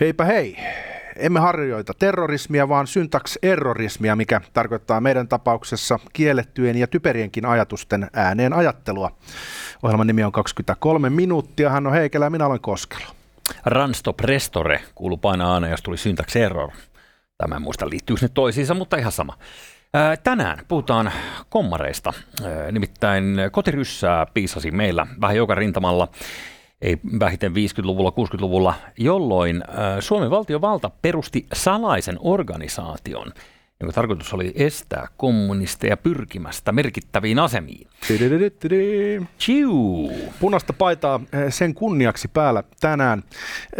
Heipä hei! Emme harjoita terrorismia, vaan syntaks-errorismia, mikä tarkoittaa meidän tapauksessa kiellettyjen ja typerienkin ajatusten ääneen ajattelua. Ohjelman nimi on 23 minuuttia. Hän on Heikelä ja minä olen Koskelo. Ranstop Restore kuuluu painaa aina, jos tuli syntaks error. Tämä en muista liittyykö ne toisiinsa, mutta ihan sama. Tänään puhutaan kommareista. Nimittäin kotiryssää piisasi meillä vähän joka rintamalla ei vähiten 50-luvulla, 60-luvulla, jolloin Suomen valtiovalta perusti salaisen organisaation, jonka tarkoitus oli estää kommunisteja pyrkimästä merkittäviin asemiin. Chiu. Punaista paitaa sen kunniaksi päällä tänään.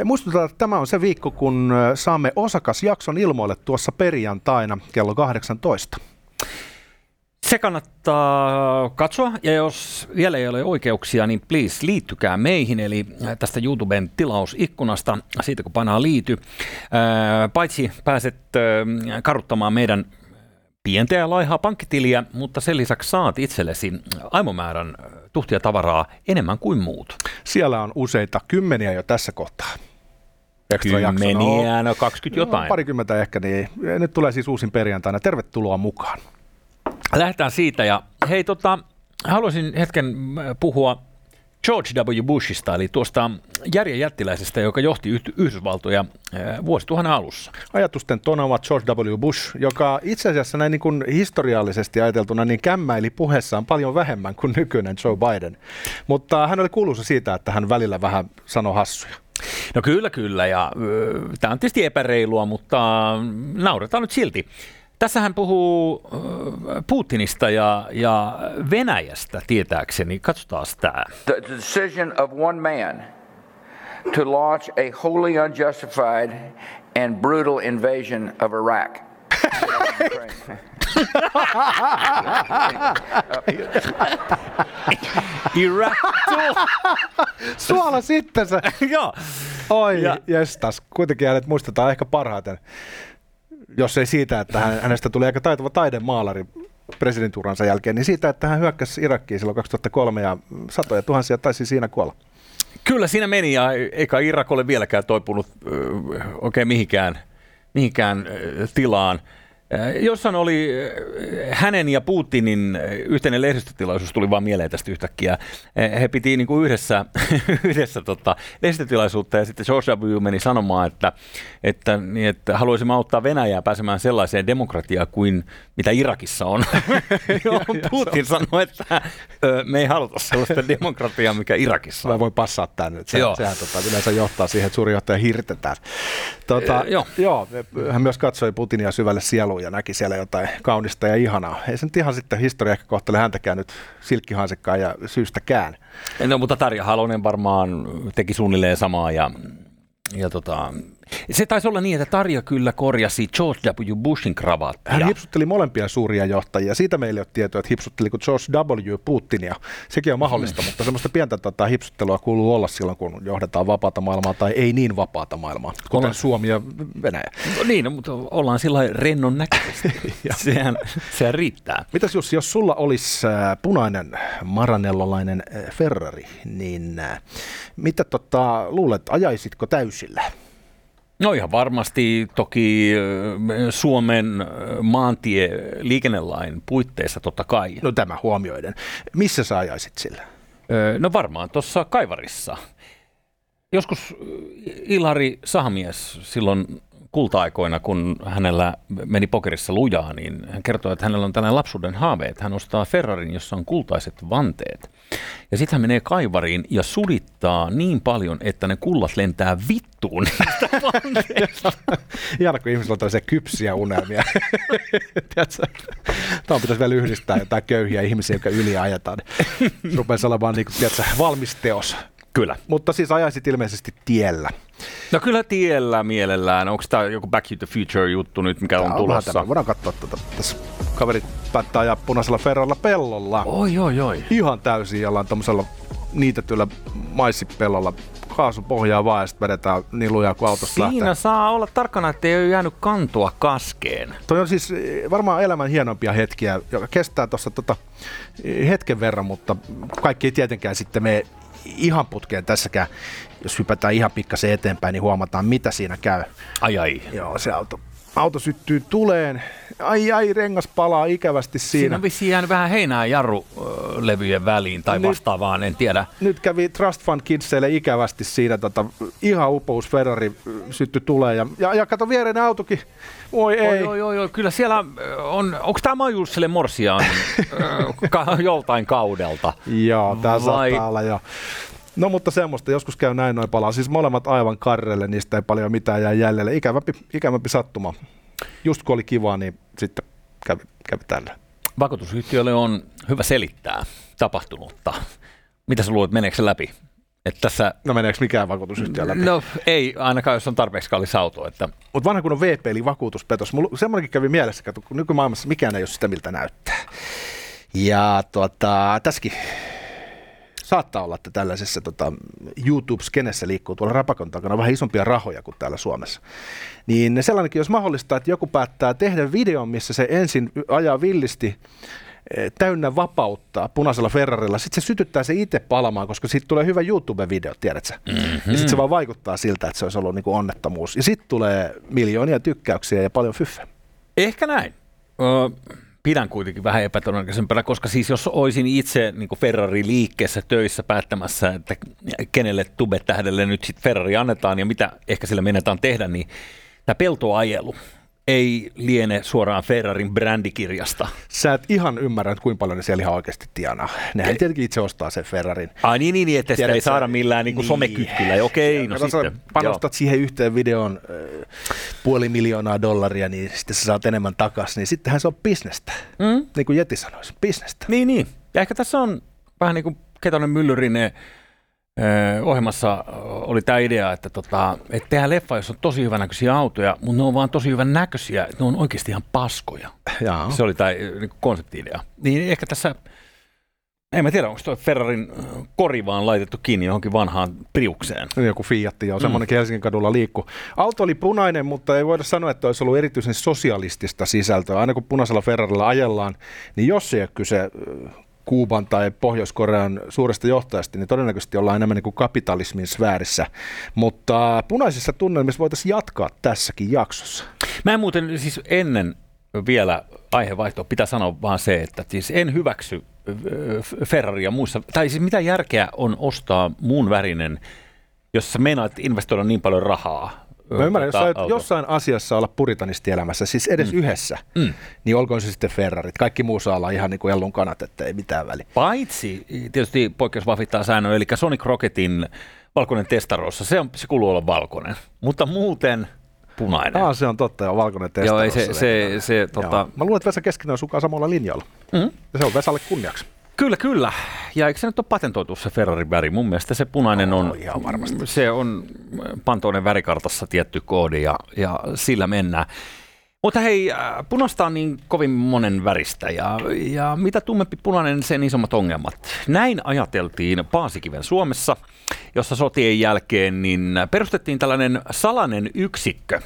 Muistutetaan, että tämä on se viikko, kun saamme osakasjakson ilmoille tuossa perjantaina kello 18. Se kannattaa katsoa, ja jos vielä ei ole oikeuksia, niin please liittykää meihin, eli tästä YouTuben tilausikkunasta, siitä kun painaa liity. Paitsi pääset karuttamaan meidän pientä ja laihaa pankkitiliä, mutta sen lisäksi saat itsellesi aimomäärän tuhtia tavaraa enemmän kuin muut. Siellä on useita kymmeniä jo tässä kohtaa. Kymmeniä, no 20 jotain. No, parikymmentä ehkä, niin nyt tulee siis uusin perjantaina. Tervetuloa mukaan. Lähdetään siitä ja hei tota, haluaisin hetken äh, puhua George W. Bushista, eli tuosta järjen jättiläisestä, joka johti Yhdysvaltoja äh, vuosituhannen alussa. Ajatusten tonava George W. Bush, joka itse asiassa näin niin kuin historiallisesti ajateltuna niin kämmäili puheessaan paljon vähemmän kuin nykyinen Joe Biden. Mutta hän oli kuuluisa siitä, että hän välillä vähän sanoi hassuja. No kyllä, kyllä, ja äh, tämä on tietysti epäreilua, mutta nauretaan nyt silti. Tässä hän puhuu Putinista ja, ja Venäjästä tietääkseni. Katsotaan tämä. The decision of one man to launch a wholly unjustified and brutal invasion of Iraq. Iraq. Suola sitten se. Joo. Oi, ja. jestas. Kuitenkin hänet muistetaan ehkä parhaiten jos ei siitä, että hän, hänestä tuli aika taitava taidemaalari presidentuuransa jälkeen, niin siitä, että hän hyökkäsi Irakkiin silloin 2003 ja satoja tuhansia taisi siinä kuolla. Kyllä siinä meni ja eikä Irak ole vieläkään toipunut oikein mihinkään, mihinkään tilaan. Jossain oli hänen ja Putinin yhteinen lehdistötilaisuus, tuli vaan mieleen tästä yhtäkkiä. He piti niin kuin yhdessä, yhdessä tota, lehdistötilaisuutta ja sitten George W. meni sanomaan, että, että, niin, että haluaisimme auttaa Venäjää pääsemään sellaiseen demokratiaan kuin mitä Irakissa on. Putin sanoi, että me ei haluta sellaista demokratiaa, mikä Irakissa on. Mä voin passaa tänne. Se, joo. Sehän tota, yleensä johtaa siihen, että suuri johtaja hirtetään. Tota, joo. joo. Hän myös katsoi Putinia syvälle sieluun ja näki siellä jotain kaunista ja ihanaa. Ei se nyt ihan sitten historia ehkä kohtele häntäkään nyt silkkihansikkaan ja syystäkään. No, mutta Tarja Halonen varmaan teki suunnilleen samaa ja, ja tota, se taisi olla niin, että Tarja kyllä korjasi George W. Bushin kravaattia. Hän hipsutteli molempia suuria johtajia. Siitä meillä ei ole tietoa, että hipsutteliko George W. Putinia. Sekin on mahdollista, mm. mutta semmoista pientä tota, hipsuttelua kuuluu olla silloin, kun johdetaan vapaata maailmaa tai ei niin vapaata maailmaa, kuten ollaan... Suomi ja Venäjä. No niin, no, mutta ollaan sillä rennon näköisesti. sehän, sehän riittää. Mitäs jos, jos sulla olisi äh, punainen maranellolainen äh, Ferrari, niin äh, mitä tota, luulet, ajaisitko täysillä? No ihan varmasti toki Suomen maantie liikennelain puitteissa totta kai. No tämä huomioiden. Missä sä ajaisit sillä? No varmaan tuossa Kaivarissa. Joskus Ilari Sahamies silloin kulta-aikoina, kun hänellä meni pokerissa lujaa, niin hän kertoi, että hänellä on tällainen lapsuuden haave, että hän ostaa Ferrarin, jossa on kultaiset vanteet. Ja sitten hän menee kaivariin ja sudittaa niin paljon, että ne kullat lentää vittuun. Ihana, kun ihmisillä on tällaisia kypsiä unelmia. Tämä pitäisi vielä yhdistää jotain köyhiä ihmisiä, jotka yli ajetaan. Rupeaisi olemaan niin kuin, tiedätkö, valmis teos. Kyllä. Mutta siis ajaisit ilmeisesti tiellä. No kyllä tiellä mielellään. Onko tämä joku Back to the Future juttu nyt, mikä tämä on, on tulossa? Tämä. Voidaan katsoa tätä. Tässä kaverit päättää ajaa punaisella ferralla pellolla. Oi, oi, oi. Ihan täysin jollain tuommoisella niitetyllä maissipellolla kaasupohjaa vaan ja sitten vedetään niin lujaa kuin autosta Siinä lähtee. saa olla tarkkana, että ei ole jäänyt kantua kaskeen. Toi on siis eh, varmaan elämän hienompia hetkiä, joka kestää tuossa tota, eh, hetken verran, mutta kaikki ei tietenkään sitten mene ihan putkeen tässäkään. Jos hypätään ihan pikkasen eteenpäin, niin huomataan, mitä siinä käy. Ai ai. Joo, se auto, auto syttyy tuleen. Ai ai, rengas palaa ikävästi siinä. Siinä on vissiin jäänyt vähän heinää jarrulevyjen väliin tai Nyt- vastaavaan, en tiedä. Nyt kävi Trust Fund Kidsille ikävästi siinä, tota, ihan upous Ferrari sytty tulee ja, ja, ja kato viereinen autokin, voi ei. Oi, oi, oi, oi, kyllä siellä on, onko tämä Majusselle Morsiaan joltain kaudelta? Joo, Vai- saattaa olla jo. No mutta semmoista, joskus käy näin noin palaa. Siis molemmat aivan karrelle, niistä ei paljon mitään jää jäljelle. Ikävämpi, ikävämpi sattuma. Just kun oli kivaa, niin sitten kävi, kävi tällä. Vakuutusyhtiölle on hyvä selittää tapahtunutta. Mitä sä luulet, meneekö se läpi? Että tässä, No meneekö mikään vakuutusyhtiö läpi? no ei, ainakaan jos on tarpeeksi kallis auto. Että, Mutta vanha kun on VP eli vakuutuspetos. Mulla semmoinenkin kävi mielessä, kun nykymaailmassa mikään ei ole sitä, miltä näyttää. Ja tuota, tässäkin saattaa olla, että tällaisessa tota, YouTube-skenessä liikkuu tuolla rapakon takana vähän isompia rahoja kuin täällä Suomessa. Niin sellainenkin olisi mahdollista, että joku päättää tehdä videon, missä se ensin ajaa villisti eh, täynnä vapauttaa punaisella Ferrarilla. Sitten se sytyttää se itse palamaan, koska siitä tulee hyvä YouTube-video, tiedätkö mm-hmm. Ja sitten se vaan vaikuttaa siltä, että se olisi ollut niinku onnettomuus. Ja sitten tulee miljoonia tykkäyksiä ja paljon fyffä. ehkä näin. Ö, pidän kuitenkin vähän epätodennäköisempänä, koska siis jos olisin itse niin Ferrari-liikkeessä töissä päättämässä, että kenelle tubetähdelle nyt sitten Ferrari annetaan ja mitä ehkä sillä menetään tehdä, niin tämä peltoajelu ei liene suoraan Ferrarin brändikirjasta. Sä et ihan ymmärrä, että kuinka paljon ne siellä ihan oikeasti tienaa. Nehän tietenkin itse ostaa sen Ferrarin. Ai niin, niin, niin että sitä ei sä- saada millään niin kuin Niin. somekytkyllä. Okei, no Kato, sä sitten. panostat siihen yhteen videoon äh, puoli miljoonaa dollaria, niin sitten sä saat enemmän takas, niin sittenhän se on bisnestä. Mm? Niin kuin Jeti sanoisi, bisnestä. Niin, niin. Ja ehkä tässä on vähän niin kuin Ketonen Myllyrin eh, ohjelmassa oli tämä idea, että, tota, että tehdään leffa, jossa on tosi hyvänäköisiä autoja, mutta ne on vaan tosi hyvän näköisiä, että ne on oikeasti ihan paskoja. Jaa. Se oli tämä niin konsepti-idea. Niin ehkä tässä, en mä tiedä, onko tuo Ferrarin kori vaan laitettu kiinni johonkin vanhaan priukseen. Niin Joku Fiat, joo, semmoinenkin Helsingin kadulla liikkuu. Auto oli punainen, mutta ei voida sanoa, että olisi ollut erityisen sosialistista sisältöä. Aina kun punaisella Ferrarilla ajellaan, niin jos ei ole kyse Kuuban tai Pohjois-Korean suuresta johtajasta, niin todennäköisesti ollaan enemmän niin kuin kapitalismin sfäärissä. Mutta punaisissa tunnelmissa voitaisiin jatkaa tässäkin jaksossa. Mä en muuten siis ennen vielä aihevaihtoa pitää sanoa vaan se, että siis en hyväksy ö, Ferraria muissa, tai siis mitä järkeä on ostaa muun värinen, jos sä meinaat investoida niin paljon rahaa. Mä ymmärrän, jos autoon. jossain asiassa olla puritanisti elämässä, siis edes mm. yhdessä, mm. niin olkoon se sitten Ferrarit. Kaikki muu saa olla ihan niin kuin ellun kanat, että ei mitään väliä. Paitsi tietysti poikkeus vahvittaa säännön, eli Sonic Rocketin valkoinen testarossa, se, on, se kuuluu olla valkoinen, mutta muuten punainen. Ah, se on totta, joo, valkoinen testa. Joo, ei se, se, se tota, Mä luulen, että Vesa Keskinen on sukaan samalla linjalla. mm, Ja se on Vesalle kunniaksi. Kyllä, kyllä. Ja eikö se nyt ole patentoitu se Ferrari väri? Mun mielestä se punainen on, Oo, ihan varmasti. se on Pantonen värikartassa tietty koodi ja, ja sillä mennään. Mutta hei, äh, punaista on niin kovin monen väristä ja, ja mitä tummempi punainen, sen isommat ongelmat. Näin ajateltiin Paasikiven Suomessa, jossa sotien jälkeen niin perustettiin tällainen salainen yksikkö,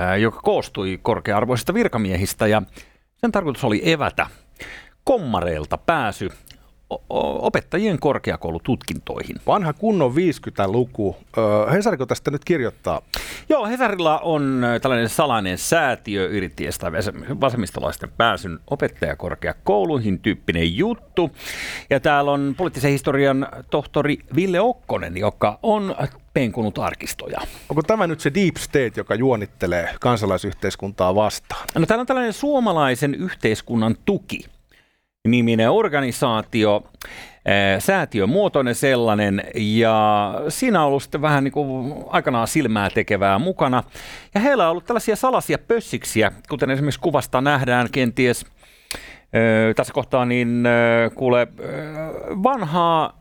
äh, joka koostui korkea-arvoisista virkamiehistä ja sen tarkoitus oli evätä kommareilta pääsy opettajien korkeakoulututkintoihin. Vanha kunnon 50-luku. Öö, Hesariko tästä nyt kirjoittaa? Joo, Hesarilla on tällainen salainen säätiö yritti estää vas- vasemmistolaisten pääsyn opettajakorkeakouluihin tyyppinen juttu. Ja täällä on poliittisen historian tohtori Ville Okkonen, joka on penkunut arkistoja. Onko tämä nyt se deep state, joka juonittelee kansalaisyhteiskuntaa vastaan? No täällä on tällainen suomalaisen yhteiskunnan tuki niminen organisaatio, ää, säätiömuotoinen sellainen, ja siinä on ollut sitten vähän niin kuin aikanaan silmää tekevää mukana. Ja heillä on ollut tällaisia salaisia pössiksiä, kuten esimerkiksi kuvasta nähdään kenties Öö, tässä kohtaa niin öö, kuule vanhaa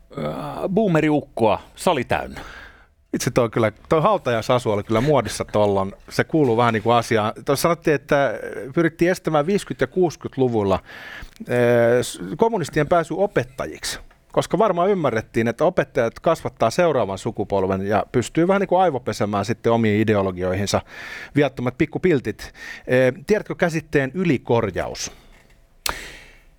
boomeriukkoa sali täynnä. Itse toi kyllä, toi hautajaisasu oli kyllä muodissa tollon. Se kuuluu vähän niin kuin asiaan. Tuossa sanottiin, että pyrittiin estämään 50- ja 60-luvulla eh, kommunistien pääsy opettajiksi. koska varmaan ymmärrettiin, että opettajat kasvattaa seuraavan sukupolven ja pystyy vähän niin kuin aivopesemään sitten omiin ideologioihinsa viattomat pikkupiltit. E, tiedätkö käsitteen ylikorjaus?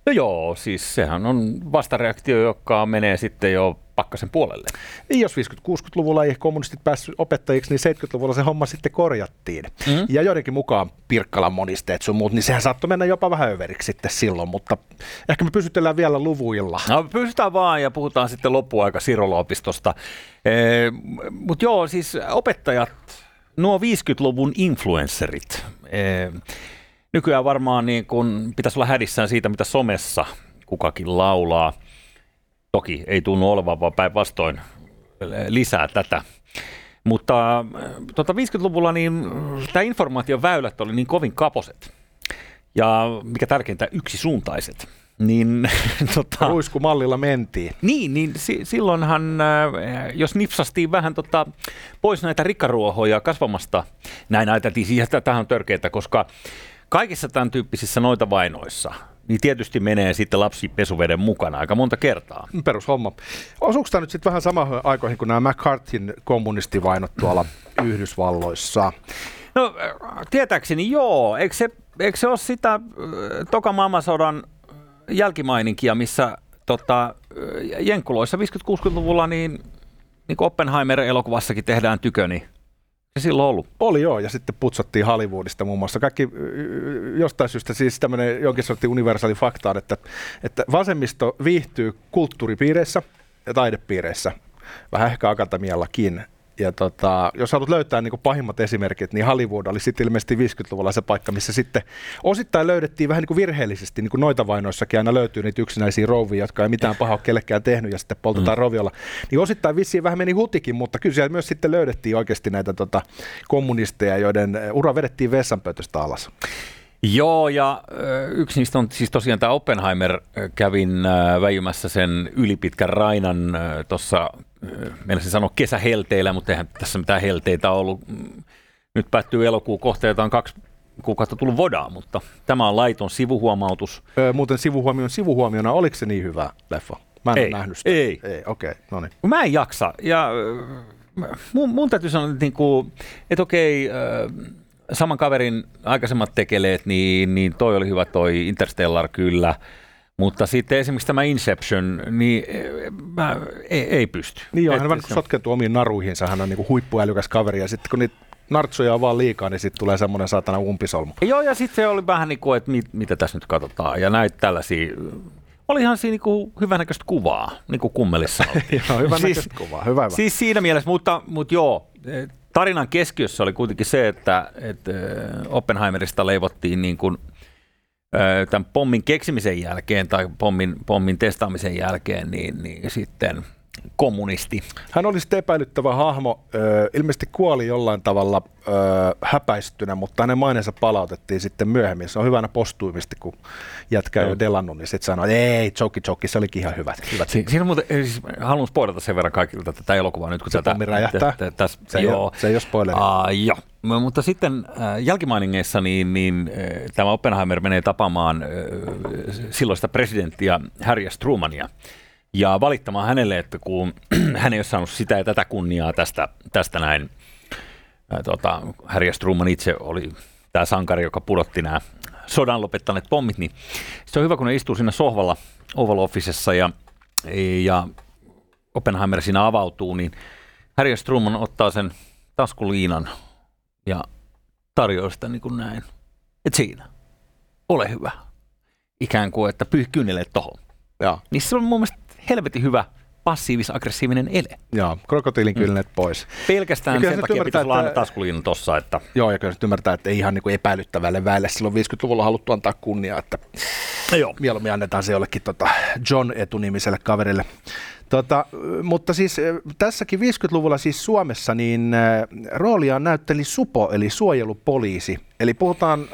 No joo, siis sehän on vastareaktio, joka menee sitten jo pakkasen puolelle. Niin, jos 50-60-luvulla ei kommunistit päässyt opettajiksi, niin 70-luvulla se homma sitten korjattiin. Mm. Ja joidenkin mukaan Pirkkalan monisteet sun muut, niin sehän saattoi mennä jopa vähän överiksi sitten silloin, mutta ehkä me pysytellään vielä luvuilla. No pysytään vaan ja puhutaan sitten loppuaika Sirolopistosta. E, mutta joo, siis opettajat, nuo 50-luvun influencerit, e, nykyään varmaan niin kun pitäisi olla hädissään siitä, mitä somessa kukakin laulaa. Toki ei tunnu olevan, vaan päinvastoin lisää tätä. Mutta tota 50-luvulla niin tämä informaation väylät oli niin kovin kaposet ja mikä tärkeintä yksisuuntaiset. Niin, tota, Ruiskumallilla mentiin. Niin, niin si- silloinhan, jos nipsastiin vähän tota, pois näitä rikkaruohoja kasvamasta, näin ajateltiin, siis tähän on törkeää, koska kaikissa tämän tyyppisissä noita vainoissa, niin tietysti menee sitten lapsi pesuveden mukana aika monta kertaa. Perushomma. Osuuko tämä nyt sitten vähän samaan aikoihin kuin nämä McCarthyn kommunistivainot tuolla Yhdysvalloissa? No tietääkseni joo. Eikö se, eikö se ole sitä äh, toka maailmansodan jälkimaininkia, missä tota, Jenkkuloissa 50-60-luvulla niin, niin kuin Oppenheimer-elokuvassakin tehdään tyköni. Se silloin ollut? Oli joo, ja sitten putsattiin Hollywoodista muun muassa. Kaikki jostain syystä siis tämmöinen jonkin sortin universaali fakta että, että vasemmisto viihtyy kulttuuripiireissä ja taidepiireissä, vähän ehkä akatemiallakin, ja tota, jos haluat löytää niin pahimmat esimerkit, niin Hollywood oli sitten ilmeisesti 50-luvulla se paikka, missä sitten osittain löydettiin vähän niin kuin virheellisesti, niin kuin noita vainoissakin aina löytyy niitä yksinäisiä rouvia, jotka ei mitään pahaa ole kellekään tehnyt ja sitten poltetaan mm. roviolla. Niin osittain vissiin vähän meni hutikin, mutta kyllä siellä myös sitten löydettiin oikeasti näitä tota, kommunisteja, joiden ura vedettiin vessanpöytöstä alas. Joo, ja yksi niistä on siis tosiaan tämä Oppenheimer. Kävin väijymässä sen ylipitkän Rainan tuossa, menisin sanoa kesähelteillä, mutta eihän tässä mitään helteitä ollut. Nyt päättyy elokuun kohteeltaan kaksi kuukautta tullut vodaa, mutta tämä on laiton sivuhuomautus. Öö, muuten sivuhuomion sivuhuomiona, oliko se niin hyvä leffa? Mä en ei, nähnyt sitä. Ei. Ei, okei, okay, no niin. Mä en jaksa, ja mun, mun täytyy sanoa, että, niinku, että okei, saman kaverin aikaisemmat tekeleet, niin, niin toi oli hyvä toi Interstellar kyllä. Mutta sitten esimerkiksi tämä Inception, niin mä, ei, ei pysty. Niin joo, hän on sotkettu omiin naruihinsa, hän on niin huippuälykäs kaveri ja sitten kun niitä nartsoja on vaan liikaa, niin sitten tulee semmoinen saatana umpisolmu. Joo, ja sitten se oli vähän niin kuin, että mit, mitä tässä nyt katsotaan. Ja näitä tällaisia, olihan siinä niin hyvänäköistä kuvaa, niin kuin kummelissa Joo, hyvänäköistä siis, kuvaa, hyvä, hyvä. Siis siinä mielessä, mutta, mutta joo, tarinan keskiössä oli kuitenkin se, että, että Oppenheimerista leivottiin niin kuin, tämän pommin keksimisen jälkeen tai pommin, pommin testaamisen jälkeen, niin, niin sitten kommunisti. Hän oli sitten epäilyttävä hahmo, ilmeisesti kuoli jollain tavalla häpäistynä, mutta hänen maineensa palautettiin sitten myöhemmin. Se on hyvänä postuimisti, kun jätkä jo delannut, niin sitten sanoi, ei, Joki Joki, se olikin ihan hyvä. hyvä. Si- siinä muuten, siis haluan spoilata sen verran kaikilta tätä elokuvaa nyt, kun se tätä... räjähtää. T- täs, se, ei joo. Ole, se ei ole spoileri. Uh, joo. Mutta sitten äh, jälkimainingeissa niin, niin äh, tämä Oppenheimer menee tapaamaan äh, silloista presidenttiä Harry Strumania ja valittamaan hänelle, että kun hän ei ole saanut sitä ja tätä kunniaa tästä, tästä näin. Ää, tota, Harry Struman itse oli tämä sankari, joka pudotti nämä sodan lopettaneet pommit, niin se on hyvä, kun ne istuu siinä sohvalla Oval Officessa ja, ja Oppenheimer siinä avautuu, niin Harry Struman ottaa sen taskuliinan ja tarjoaa sitä niin kuin näin. että siinä, ole hyvä. Ikään kuin, että pyyh kyyneleet tohon. Niin se on mun mielestä helvetin hyvä passiivis-aggressiivinen ele. Joo, krokotiilin kylnet mm. pois. Pelkästään sen takia pitäisi olla aina taskuliin tossa. Että... Joo, ja kyllä nyt ymmärtää, että ei ihan niin kuin epäilyttävälle väelle silloin 50-luvulla haluttu antaa kunniaa, että Joo. mieluummin annetaan se jollekin tota John etunimiselle kaverille. Tota, mutta siis tässäkin 50-luvulla siis Suomessa niin roolia näytteli SUPO eli suojelupoliisi. Eli puhutaan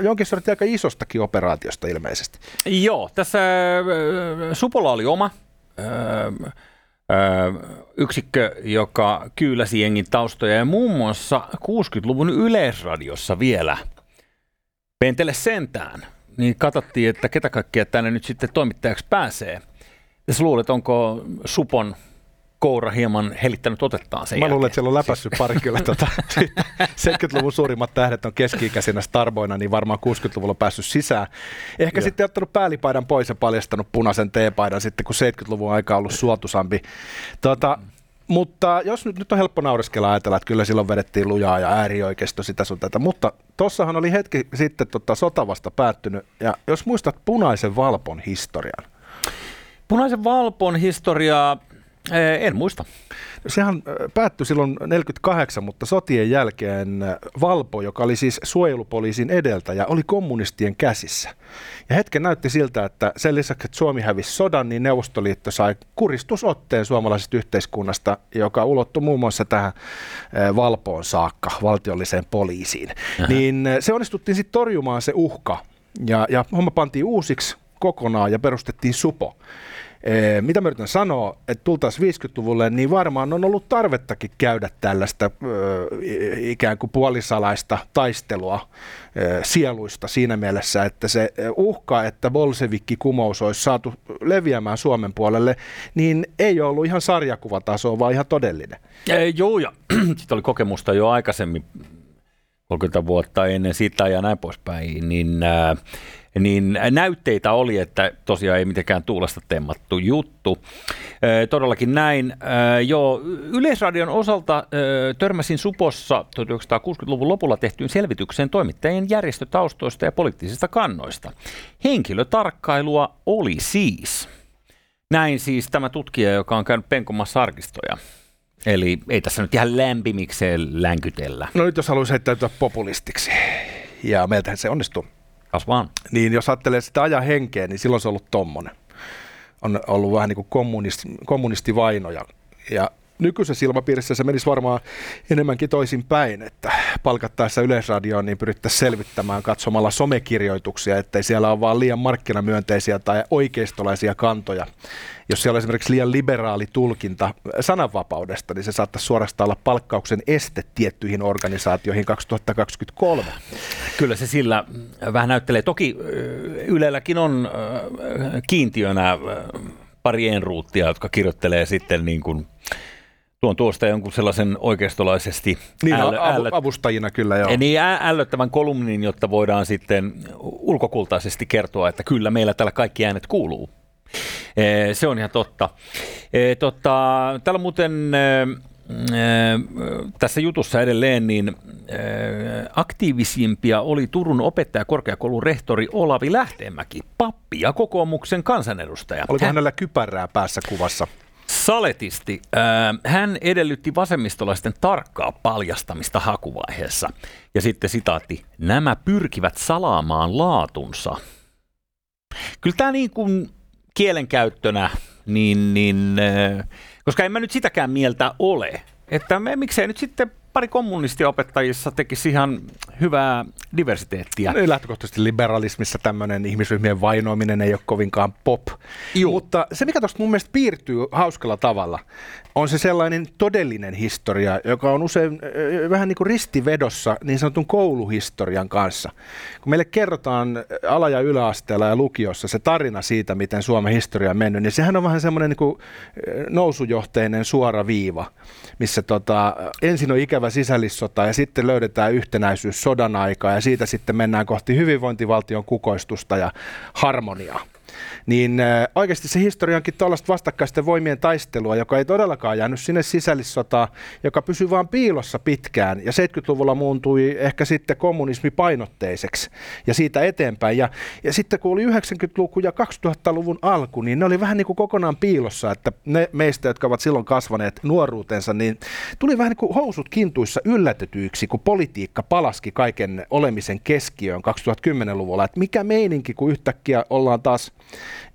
jonkin sortin aika isostakin operaatiosta ilmeisesti. Joo, tässä SUPOlla oli oma yksikkö, joka kyyläsi jengin taustoja ja muun muassa 60-luvun yleisradiossa vielä pentele sentään, niin katsottiin, että ketä kaikkea tänne nyt sitten toimittajaksi pääsee – Ja luulet, onko Supon koura hieman helittänyt otettaan sen Mä luulen, että siellä on läpässyt pari kyllä. Tota, 70-luvun suurimmat tähdet on keski-ikäisinä starboina, niin varmaan 60-luvulla on päässyt sisään. Ehkä ja. sitten ottanut päällipaidan pois ja paljastanut punaisen teepaidan sitten, kun 70-luvun aika on ollut suotuisampi. Tota, mutta jos nyt, nyt on helppo naureskella ajatella, että kyllä silloin vedettiin lujaa ja äärioikeisto sitä sun tätä, mutta tossahan oli hetki sitten tota, sota vasta päättynyt, ja jos muistat punaisen valpon historian. Punaisen valpon historiaa en muista. Sehän päättyi silloin 48, mutta sotien jälkeen Valpo, joka oli siis suojelupoliisin edeltäjä, oli kommunistien käsissä. Ja hetken näytti siltä, että sen lisäksi, että Suomi hävisi sodan, niin Neuvostoliitto sai kuristusotteen suomalaisesta yhteiskunnasta, joka ulottui muun muassa tähän Valpoon saakka, valtiolliseen poliisiin. Aha. Niin se onnistuttiin sitten torjumaan se uhka, ja, ja homma pantiin uusiksi kokonaan ja perustettiin SUPO. Ee, mitä mä yritän sanoa, että tultaisiin 50-luvulle, niin varmaan on ollut tarvettakin käydä tällaista ö, ikään kuin puolisalaista taistelua ö, sieluista siinä mielessä, että se uhka, että bolsevikki-kumous olisi saatu leviämään Suomen puolelle, niin ei ollut ihan sarjakuvatasoa, vaan ihan todellinen. Ja, joo, ja sitten oli kokemusta jo aikaisemmin, 30 vuotta ennen sitä ja näin poispäin, niin äh, niin näytteitä oli, että tosiaan ei mitenkään tuulesta temmattu juttu. Todellakin näin. Joo, Yleisradion osalta törmäsin Supossa 1960-luvun lopulla tehtyyn selvitykseen toimittajien järjestötaustoista ja poliittisista kannoista. Henkilötarkkailua oli siis. Näin siis tämä tutkija, joka on käynyt penkomassa arkistoja. Eli ei tässä nyt ihan lämpimikseen länkytellä. No nyt jos haluaisi heittäytyä populistiksi, ja meiltähän se onnistuu. Kas vaan. Niin jos ajattelee sitä ajan henkeä, niin silloin se on ollut tommonen. On ollut vähän niin kuin kommunisti, kommunistivainoja. Ja nykyisessä ilmapiirissä se menisi varmaan enemmänkin toisin päin, että palkattaessa Yleisradioon niin pyrittäisiin selvittämään katsomalla somekirjoituksia, ettei siellä ole vaan liian markkinamyönteisiä tai oikeistolaisia kantoja. Jos siellä on esimerkiksi liian liberaali tulkinta sananvapaudesta, niin se saattaisi suorastaan olla palkkauksen este tiettyihin organisaatioihin 2023. Kyllä se sillä vähän näyttelee. Toki Ylelläkin on kiintiönä pari enruuttia, jotka kirjoittelee sitten niin kuin tuon tuosta jonkun sellaisen oikeistolaisesti niin, äl, äl, avustajina kyllä joo. Niin ällöttävän kolumnin, jotta voidaan sitten ulkokultaisesti kertoa, että kyllä meillä täällä kaikki äänet kuuluu. E, se on ihan totta. E, totta täällä muuten tässä jutussa edelleen niin aktiivisimpia oli Turun opettajakorkeakoulun rehtori Olavi Lähteenmäki, pappi ja kokoomuksen kansanedustaja. Oliko hänellä kypärää päässä kuvassa? Saletisti. Hän edellytti vasemmistolaisten tarkkaa paljastamista hakuvaiheessa. Ja sitten sitaatti, nämä pyrkivät salaamaan laatunsa. Kyllä tämä niin kuin kielenkäyttönä, niin, niin, koska en mä nyt sitäkään mieltä ole, että me, miksei nyt sitten pari kommunistiopettajissa tekisi ihan hyvää diversiteettiä. No, lähtökohtaisesti liberalismissa tämmöinen ihmisryhmien vainoaminen ei ole kovinkaan pop. Juu. Mutta se, mikä tuosta mun mielestä piirtyy hauskalla tavalla, on se sellainen todellinen historia, joka on usein vähän niin kuin ristivedossa niin sanotun kouluhistorian kanssa. Kun meille kerrotaan ala- ja yläasteella ja lukiossa se tarina siitä, miten Suomen historia on mennyt, niin sehän on vähän semmoinen niin kuin nousujohteinen suora viiva, missä tota, ensin on ikävä sisällissota ja sitten löydetään yhtenäisyys sodan aikaa ja siitä sitten mennään kohti hyvinvointivaltion kukoistusta ja harmoniaa niin äh, oikeasti se historia onkin tuollaista vastakkaisten voimien taistelua, joka ei todellakaan jäänyt sinne sisällissotaan, joka pysyi vain piilossa pitkään ja 70-luvulla muuntui ehkä sitten kommunismi painotteiseksi ja siitä eteenpäin. Ja, ja sitten kun oli 90-luku ja 2000-luvun alku, niin ne oli vähän niin kuin kokonaan piilossa, että ne meistä, jotka ovat silloin kasvaneet nuoruutensa, niin tuli vähän niin kuin housut kintuissa yllätetyiksi, kun politiikka palaski kaiken olemisen keskiöön 2010-luvulla, että mikä meininki, kun yhtäkkiä ollaan taas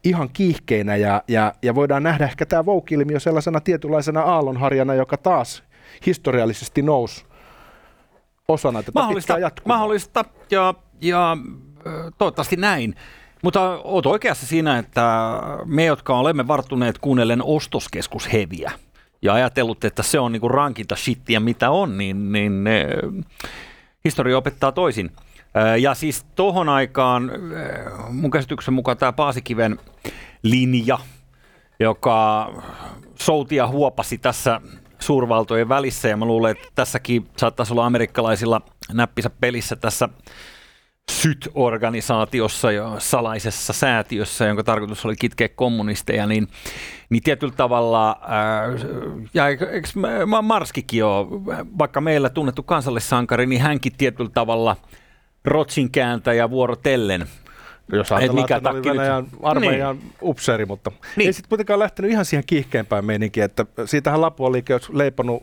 ihan kiihkeinä ja, ja, ja voidaan nähdä ehkä tämä Vogue-ilmiö sellaisena tietynlaisena aallonharjana, joka taas historiallisesti nousi osana tätä mahdollista, mahdollista ja, ja toivottavasti näin. Mutta olet oikeassa siinä, että me, jotka olemme varttuneet kuunnellen ostoskeskusheviä ja ajatellut, että se on niinku rankinta shittiä mitä on, niin, niin historia opettaa toisin. Ja siis tohon aikaan mun käsityksen mukaan tämä Paasikiven linja joka soutia huopasi tässä suurvaltojen välissä ja mä luulen, että tässäkin saattaisi olla amerikkalaisilla näppisä pelissä tässä SYT-organisaatiossa ja salaisessa säätiössä, jonka tarkoitus oli kitkeä kommunisteja, niin, niin tietyllä tavalla, ää, ja eikö Marskikin ole, vaikka meillä tunnettu kansallissankari, niin hänkin tietyllä tavalla Rotsin kääntäjä vuorotellen jos ajatellaan, mikä että oli Venäjän armeijan niin. upseeri, mutta niin. ei sitten kuitenkaan lähtenyt ihan siihen kiihkeämpään meininkiin, että siitähän Lapu oli leiponut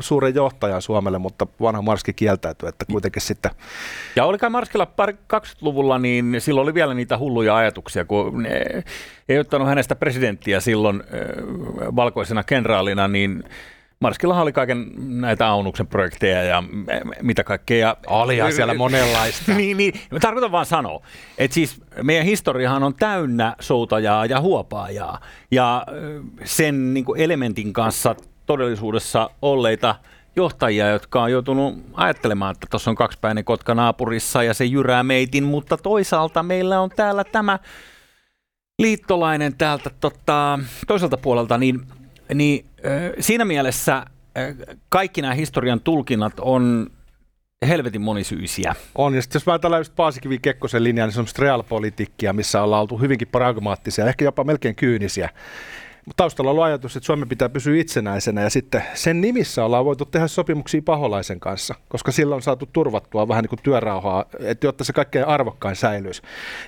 suuren johtajan Suomelle, mutta vanha Marski kieltäytyi, että kuitenkin sitten... Ja olikaan Marskilla pari 20-luvulla, niin silloin oli vielä niitä hulluja ajatuksia, kun ne ei ottanut hänestä presidenttiä silloin valkoisena kenraalina, niin Marskillahan oli kaiken näitä Aunuksen projekteja ja mitä kaikkea. Olihan siellä monenlaista. niin, niin, tarkoitan vaan sanoa, että siis meidän historiahan on täynnä soutajaa ja huopaajaa. Ja sen niin kuin elementin kanssa todellisuudessa olleita johtajia, jotka on joutunut ajattelemaan, että tuossa on kaksipäinen kotka naapurissa ja se jyrää meitin, mutta toisaalta meillä on täällä tämä liittolainen täältä tota, toiselta puolelta, niin niin siinä mielessä kaikki nämä historian tulkinnat on helvetin monisyisiä. On, ja sitten jos ajatellaan just Paasikivi Kekkosen linjaa, niin se on realpolitiikkia, missä ollaan oltu hyvinkin pragmaattisia, ehkä jopa melkein kyynisiä. Mutta taustalla on ajatus, että Suomen pitää pysyä itsenäisenä ja sitten sen nimissä ollaan voitu tehdä sopimuksia paholaisen kanssa, koska sillä on saatu turvattua vähän niin kuin työrauhaa, että jotta se kaikkein arvokkain säilyisi,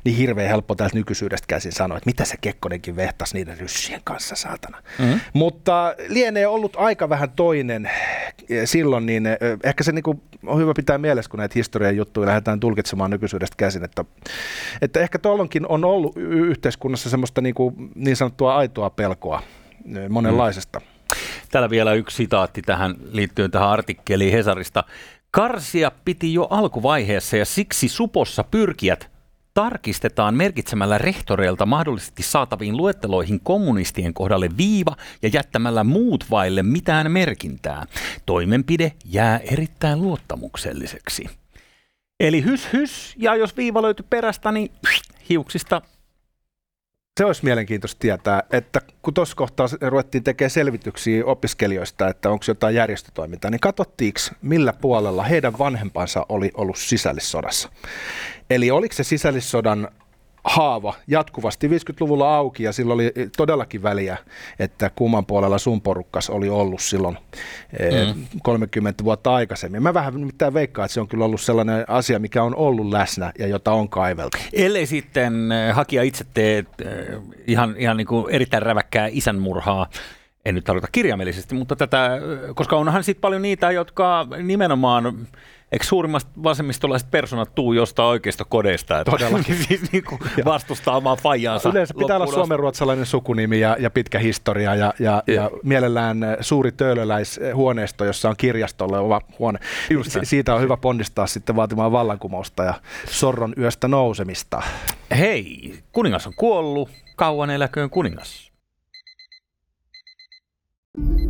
niin hirveän helppo täältä nykyisyydestä käsin sanoa, että mitä se Kekkonenkin vehtasi niiden ryssien kanssa, saatana. Mm-hmm. Mutta lienee ollut aika vähän toinen silloin, niin ehkä se niin kuin on hyvä pitää mielessä, kun näitä historian juttuja lähdetään tulkitsemaan nykyisyydestä käsin, että, että ehkä tuollonkin on ollut yhteiskunnassa semmoista niin, kuin, niin sanottua aitoa pelkoa monenlaisesta. Mm. Täällä vielä yksi sitaatti tähän liittyen tähän artikkeliin Hesarista. Karsia piti jo alkuvaiheessa ja siksi Supossa pyrkijät tarkistetaan merkitsemällä rehtoreilta mahdollisesti saataviin luetteloihin kommunistien kohdalle viiva ja jättämällä muut vaille mitään merkintää. Toimenpide jää erittäin luottamukselliseksi. Eli hys hys, ja jos viiva löytyy perästä, niin hiuksista se olisi mielenkiintoista tietää, että kun tuossa kohtaa ruvettiin tekemään selvityksiä opiskelijoista, että onko jotain järjestötoimintaa, niin katsottiinko millä puolella heidän vanhempansa oli ollut sisällissodassa. Eli oliko se sisällissodan haava jatkuvasti 50-luvulla auki ja silloin oli todellakin väliä, että kumman puolella sun porukkas oli ollut silloin mm. 30 vuotta aikaisemmin. Mä vähän mitään veikkaa, että se on kyllä ollut sellainen asia, mikä on ollut läsnä ja jota on kaiveltu. Ellei sitten hakija itse tee ihan, ihan niin kuin erittäin räväkkää isänmurhaa, en nyt tarkoita kirjaimellisesti, mutta tätä, koska onhan sitten paljon niitä, jotka nimenomaan eikö suurimmat vasemmistolaiset personat tuu jostain oikeista kodeista, että Todellakin. siis niin kuin vastustaa omaa fajaansa. Yleensä pitää olla suomenruotsalainen sukunimi ja, ja pitkä historia ja, ja, ja. ja mielellään suuri töölöläishuoneisto, jossa on kirjastolle oma huone. Si- siitä on hyvä ponnistaa sitten vaatimaan vallankumousta ja sorron yöstä nousemista. Hei, kuningas on kuollut. Kauan eläköön kuningas. Thank you.